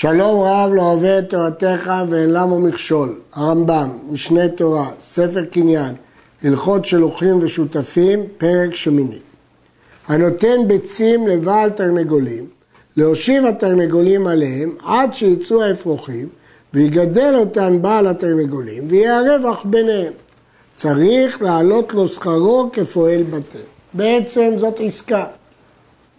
שלום רב לא אוהב את תורתך ואין למה מכשול. הרמב"ם, משנה תורה, ספר קניין, הלכות שלוחים ושותפים, פרק שמיני. הנותן ביצים לבעל תרנגולים, להושיב התרנגולים עליהם עד שיצאו האפרוחים, ויגדל אותן בעל התרנגולים, ויהיה הרווח ביניהם. צריך להעלות לו שכרו כפועל בטל. בעצם זאת עסקה,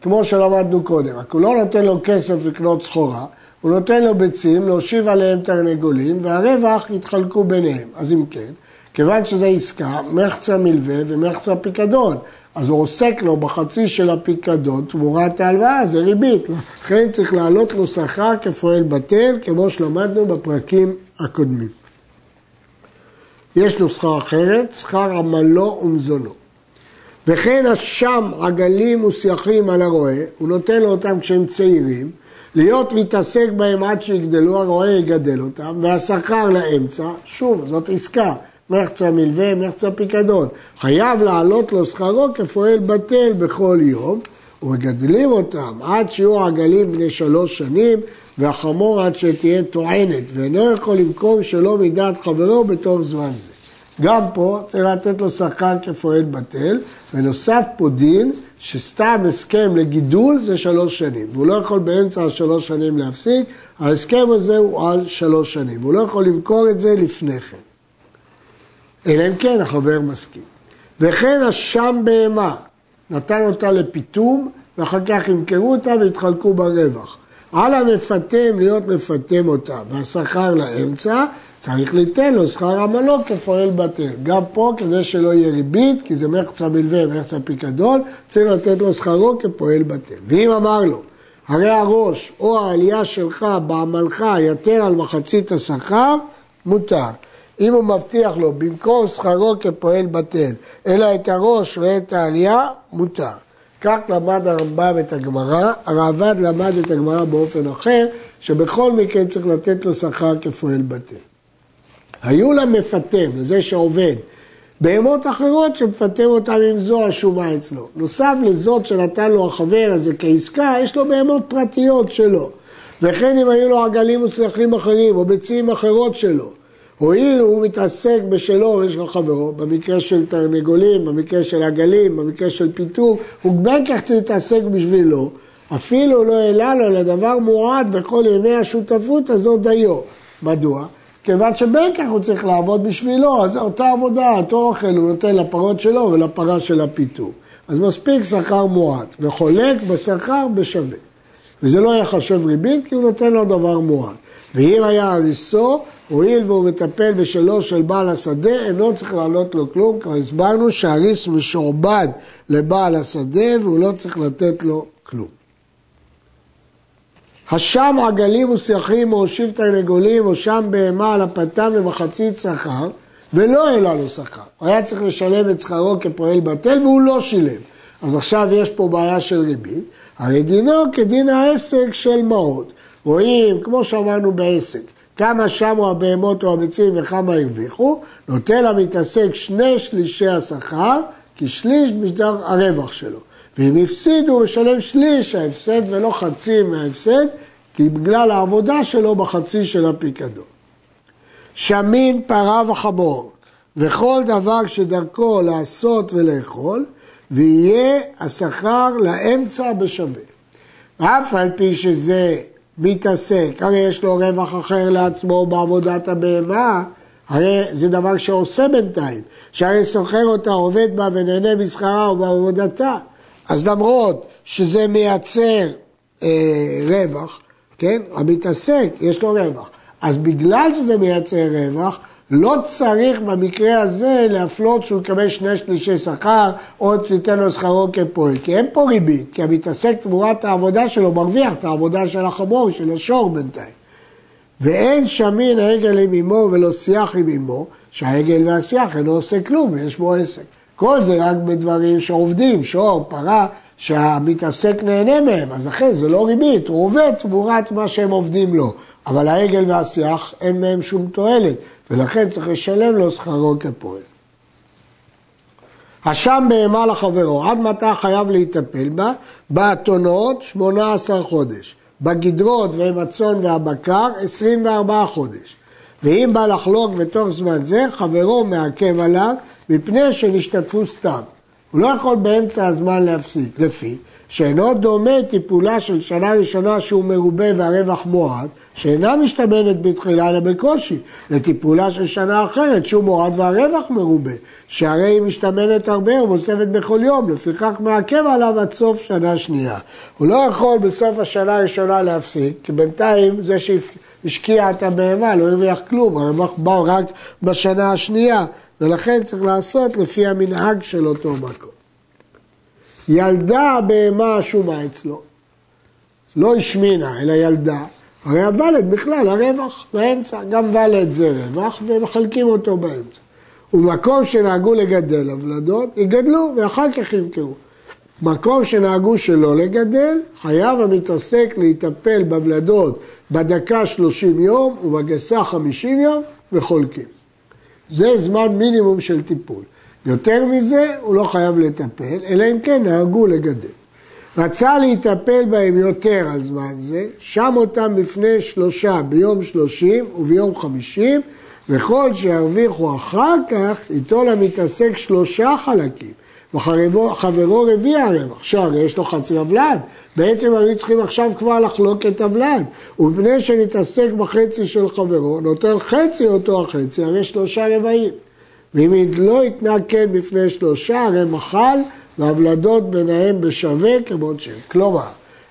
כמו שלמדנו קודם. רק הוא לא נותן לו כסף לקנות סחורה, הוא נותן לו ביצים, להושיב עליהם תרנגולים, והרווח יתחלקו ביניהם. אז אם כן, כיוון שזו עסקה, מחצה מלווה ומחצה פיקדון. אז הוא עוסק לו בחצי של הפיקדון תמורת ההלוואה, זה ריבית. לכן צריך להעלות לו שכר כפועל בטל, כמו שלמדנו בפרקים הקודמים. יש שכר אחרת, שכר עמלו ומזונו. וכן אשם עגלים וסייחים על הרועה, הוא נותן לו אותם כשהם צעירים, להיות מתעסק בהם עד שיגדלו, הרועה יגדל אותם, והשכר לאמצע, שוב, זאת עסקה, מחצה מלווה, מחצה פיקדון. חייב לעלות לו שכרו כפועל בטל בכל יום, ומגדלים אותם עד שיהיו עגלים בני שלוש שנים, והחמור עד שתהיה טוענת, ואינו יכול למכור שלא מדעת חברו בתוך זמן זה. גם פה צריך לתת לו שכר כפועל בטל, ונוסף פה דין שסתם הסכם לגידול זה שלוש שנים, והוא לא יכול באמצע השלוש שנים להפסיק, ההסכם הזה הוא על שלוש שנים, הוא לא יכול למכור את זה לפני כן. אלא אם כן החבר מסכים. וכן אשם בהמה, נתן אותה לפיתום, ואחר כך ימכרו אותה והתחלקו ברווח. על המפתם להיות מפתם אותה, והשכר לאמצע, צריך ליתן לו שכר עמלו כפועל בטל. גם פה, כדי שלא יהיה ריבית, כי זה מחצה מלווה ומחצה פיקדון, צריך לתת לו שכרו כפועל בטל. ואם אמר לו, הרי הראש או העלייה שלך בעמלך יתר על מחצית השכר, מותר. אם הוא מבטיח לו במקום שכרו כפועל בטל, אלא את הראש ואת העלייה, מותר. כך למד הרמב"ם את הגמרא, הרעב"ד למד את הגמרא באופן אחר, שבכל מקרה צריך לתת לו שכר כפועל בטל. היו למפטם, לזה שעובד, בהמות אחרות שמפטם אותם עם זו השומה אצלו. נוסף לזאת שנתן לו החבר הזה כעסקה, יש לו בהמות פרטיות שלו. וכן אם היו לו עגלים וצרכים אחרים או ביצים אחרות שלו. הואיל הוא מתעסק בשלו ויש לו חברו, במקרה של תרנגולים, במקרה של עגלים, במקרה של פיתור, הוא בין כך צריך להתעסק בשבילו, אפילו לא העלה לו לדבר מועד בכל ימי השותפות הזאת דיו. מדוע? כיוון שבין כך הוא צריך לעבוד בשבילו, אז אותה עבודה, אותו אוכל הוא נותן לפרות שלו ולפרה של הפיתור. אז מספיק שכר מועט, וחולק בשכר בשווה. וזה לא יחשב ריבית כי הוא נותן לו דבר מועט. ואם היה הריסו, הואיל והוא מטפל בשלו של בעל השדה, אינו צריך לעלות לו כלום, כבר הסברנו שהריס משועבד לבעל השדה והוא לא צריך לתת לו כלום. השם עגלים ושייחים או הושיב תרנגולים או שם בהמה על הפתם למחצית שכר ולא העלה לו שכר. הוא היה צריך לשלם את שכרו כפועל בטל והוא לא שילם. אז עכשיו יש פה בעיה של ריבית, הרי דינו כדין העסק של מעות. רואים, כמו שאמרנו בעסק, כמה שמו הבהמות או הביצים וכמה הרוויחו, נותן למתעסק שני שלישי השכר, כי שליש בגלל הרווח שלו. ואם הפסיד הוא משלם שליש ההפסד ולא חצי מההפסד, כי בגלל העבודה שלו בחצי של הפיקדון. שמין, פרה וחמור, וכל דבר שדרכו לעשות ולאכול, ויהיה השכר לאמצע בשווה. אף על פי שזה מתעסק, הרי יש לו רווח אחר לעצמו בעבודת הבהמה, הרי זה דבר שעושה בינתיים, שהרי סוחר אותה, עובד בה ונהנה משכרה או בעבודתה. אז למרות שזה מייצר אה, רווח, כן, המתעסק יש לו רווח. אז בגלל שזה מייצר רווח, לא צריך במקרה הזה להפלות שהוא יקבל שני שלישי שכר או תיתן לו שכרו כפועל, כי אין פה ריבית, כי המתעסק תמורת העבודה שלו מרוויח את העבודה של החמור, של השור בינתיים. ואין שמין העגל עם אמו ולא שיח עם אמו, שהעגל והשיח אינו עושה כלום ויש בו עסק. כל זה רק בדברים שעובדים, שור, פרה, שהמתעסק נהנה מהם, אז לכן זה לא ריבית, הוא עובד תמורת מה שהם עובדים לו. אבל העגל והשיח אין מהם שום תועלת, ולכן צריך לשלם לו שכרו כפועל. אשם בהמה לחברו, עד מתי חייב להיטפל בה? באתונות 18 חודש, בגדרות ועם הצאן והבקר 24 חודש. ואם בא לחלוק בתוך זמן זה, חברו מעכב עליו מפני שנשתתפו סתם. הוא לא יכול באמצע הזמן להפסיק, לפי שאינו דומה טיפולה של שנה ראשונה שהוא מרובה והרווח מועט, שאינה משתמנת בתחילה אלא בקושי, לטיפולה של שנה אחרת שהוא מועט והרווח מרובה, שהרי היא משתמנת הרבה ומוספת בכל יום, לפיכך מעכב עליו עד סוף שנה שנייה. הוא לא יכול בסוף השנה הראשונה להפסיק, כי בינתיים זה שהשקיע את הבהמה לא הרוויח כלום, הרווח בא רק בשנה השנייה, ולכן צריך לעשות לפי המנהג של אותו מקום. ילדה הבהמה השומה אצלו, לא השמינה, אלא ילדה, הרי הוולד בכלל, הרווח לאמצע, גם ולד זה רווח, ומחלקים אותו באמצע. ומקום שנהגו לגדל הוולדות, יגדלו ואחר כך ימכרו. מקום שנהגו שלא לגדל, חייב המתעסק להיטפל בוולדות בדקה 30 יום ובגסה 50 יום וחולקים. זה זמן מינימום של טיפול. יותר מזה הוא לא חייב לטפל, אלא אם כן נהגו לגדל. רצה להיטפל בהם יותר על זמן זה, שם אותם בפני שלושה ביום שלושים וביום חמישים, וכל שירוויחו אחר כך, איתו למתעסק שלושה חלקים, וחברו רביע הרווח, שהרי יש לו חצי הוולד, בעצם היו צריכים עכשיו כבר לחלוק את הוולד, ומפני שנתעסק בחצי של חברו, נותן חצי אותו החצי, הרי שלושה רבעים. ואם לא יתנה כן בפני שלושה, הרי מחל והוולדות ביניהם בשווה כמות שהם. כלומר,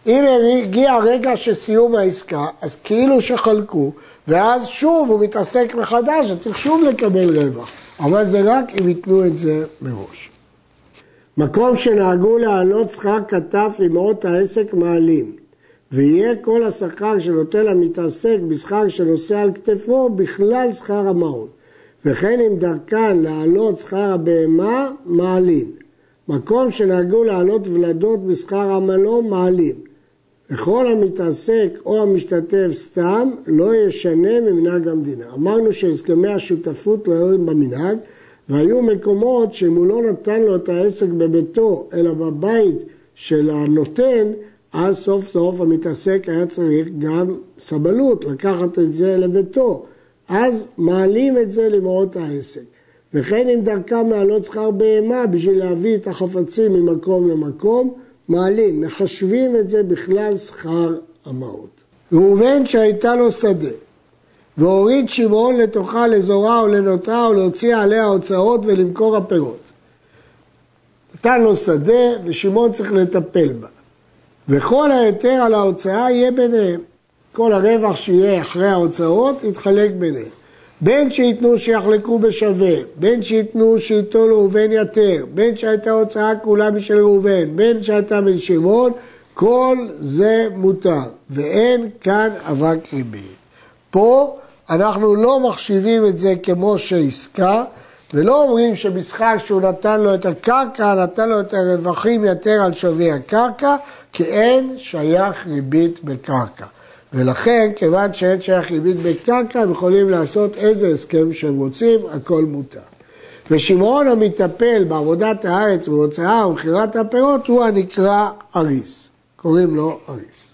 אם הגיע הרגע של סיום העסקה, אז כאילו שחלקו, ואז שוב הוא מתעסק מחדש, אז צריך שוב לקבל רווח. אבל זה רק אם ייתנו את זה מראש. מקום שנהגו להעלות שכר כתף עם מאות העסק מעלים, ויהיה כל השכר שנותן המתעסק בשכר שנושא על כתפו בכלל שכר המעות. וכן אם דרכן להעלות שכר הבהמה, מעלים. מקום שנהגו להעלות ולדות בשכר עמלו, מעלים. וכל המתעסק או המשתתף סתם לא ישנה ממנהג המדינה. אמרנו שהסכמי השותפות לא היו במנהג, והיו מקומות שאם הוא לא נתן לו את העסק בביתו, אלא בבית של הנותן, אז סוף סוף המתעסק היה צריך גם סבלות, לקחת את זה לביתו. אז מעלים את זה למאות העסק. וכן אם דרכם להעלות שכר בהמה בשביל להביא את החפצים ממקום למקום, מעלים, מחשבים את זה בכלל שכר המעות. ראובן שהייתה לו שדה, והוריד שמעון לתוכה לזורה או לנותרה או להוציא עליה הוצאות ולמכור הפירות. נתן לו שדה ושמעון צריך לטפל בה. וכל היתר על ההוצאה יהיה ביניהם. כל הרווח שיהיה אחרי ההוצאות יתחלק ביניהם. בין שייתנו שיחלקו בשווה, בין שייתנו שייתנו ראובן יתר, בין שהייתה הוצאה כולה משל ראובן, בין שהייתה משמעון, כל זה מותר, ואין כאן אבק ריבי. פה אנחנו לא מחשיבים את זה כמו שעסקה, ולא אומרים שבשכר שהוא נתן לו את הקרקע, נתן לו את הרווחים יותר על שווי הקרקע, כי אין שייך ריבית בקרקע. ולכן, כיוון שאין שייך ריבית בקרקע, הם יכולים לעשות איזה הסכם שהם רוצים, הכל מותר. ושמעון המטפל בעבודת הארץ בהוצאה ומכירת הפירות הוא הנקרא אריס. קוראים לו אריס.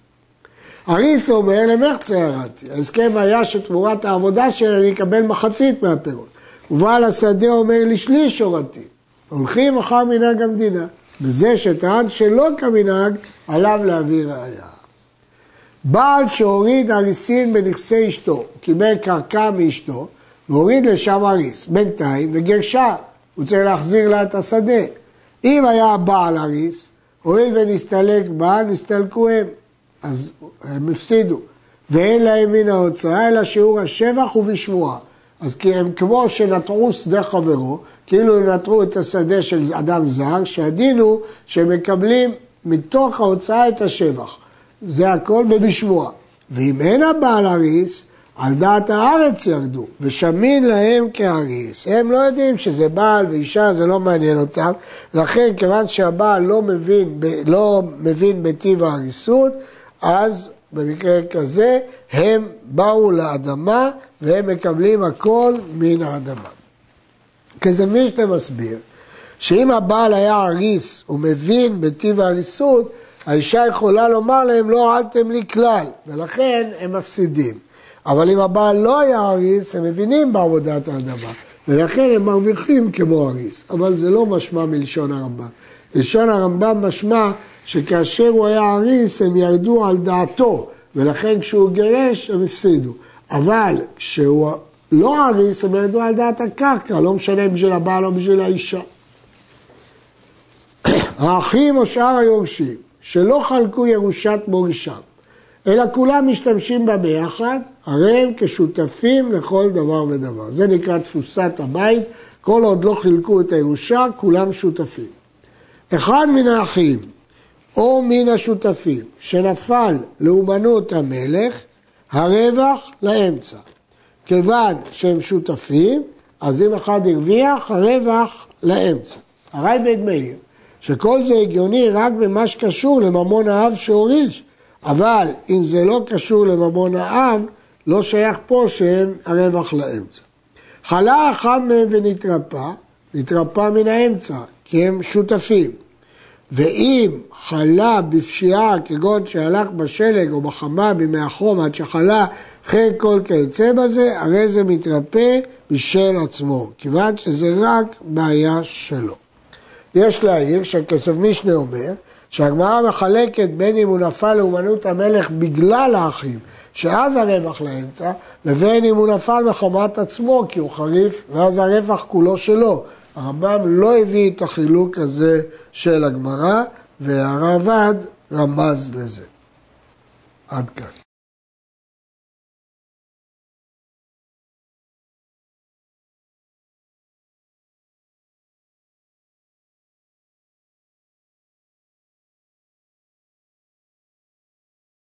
אריס אומר למחצה ירדתי. ההסכם היה שתמורת העבודה שלי אני אקבל מחצית מהפירות. ובעל השדה אומר לשליש הורדתי. הולכים אחר מנהג המדינה. וזה שטען שלא כמנהג, עליו להביא ראייה. בעל שהוריד אריסין בנכסי אשתו, קיבל קרקע מאשתו, והוריד לשם אריס, בינתיים, וגרשה, הוא צריך להחזיר לה את השדה. אם היה בעל אריס, הואיל ונסתלק בה, נסתלקו הם, אז הם הפסידו. ואין להם מן ההוצאה, אלא שיעור השבח ובשבועה. אז כי הם כמו שנטעו שדה חברו, כאילו הם נטעו את השדה של אדם זר, שהדין הוא שהם מקבלים מתוך ההוצאה את השבח. זה הכל ובשבועה. ואם אין הבעל אריס, על דעת הארץ ירדו, ושמין להם כאריס. הם לא יודעים שזה בעל ואישה, זה לא מעניין אותם. לכן, כיוון שהבעל לא מבין, לא מבין בטיב האריסות, אז במקרה כזה הם באו לאדמה והם מקבלים הכל מן האדמה. כזה מישנה מסביר שאם הבעל היה אריס ומבין בטיב האריסות, האישה יכולה לומר להם לא הועלתם לי כלל, ולכן הם מפסידים. אבל אם הבעל לא היה אריס, הם מבינים בעבודת האדמה, ולכן הם מרוויחים כמו אריס. אבל זה לא משמע מלשון הרמב"ם. לשון הרמב"ם משמע שכאשר הוא היה אריס הם ירדו על דעתו, ולכן כשהוא גירש הם הפסידו. אבל כשהוא לא אריס הם ירדו על דעת הקרקע, לא משנה בשביל הבעל או בשביל האישה. האחים או שאר היורשים שלא חלקו ירושת מורישם, אלא כולם משתמשים בה ביחד, הרי הם כשותפים לכל דבר ודבר. זה נקרא תפוסת הבית, כל עוד לא חילקו את הירושה, כולם שותפים. אחד מן האחים או מן השותפים שנפל לאומנות המלך, הרווח לאמצע. כיוון שהם שותפים, אז אם אחד הרוויח, הרווח לאמצע. הרייבד מאיר, שכל זה הגיוני רק במה שקשור לממון האב שהוריש, אבל אם זה לא קשור לממון האב, לא שייך פה שהם הרווח לאמצע. חלה אחד מהם ונתרפא, נתרפא מן האמצע, כי הם שותפים. ואם חלה בפשיעה כגון שהלך בשלג או בחמה בימי החום עד שחלה חן כל כיוצא בזה, הרי זה מתרפא בשל עצמו, כיוון שזה רק בעיה שלו. יש להעיר שהכסף משנה אומר שהגמרא מחלקת בין אם הוא נפל לאומנות המלך בגלל האחים, שאז הרווח לאמצע, לבין אם הוא נפל מחמת עצמו כי הוא חריף, ואז הרווח כולו שלו. הרמב"ם לא הביא את החילוק הזה של הגמרא, והרעב"ד רמז לזה. עד כאן.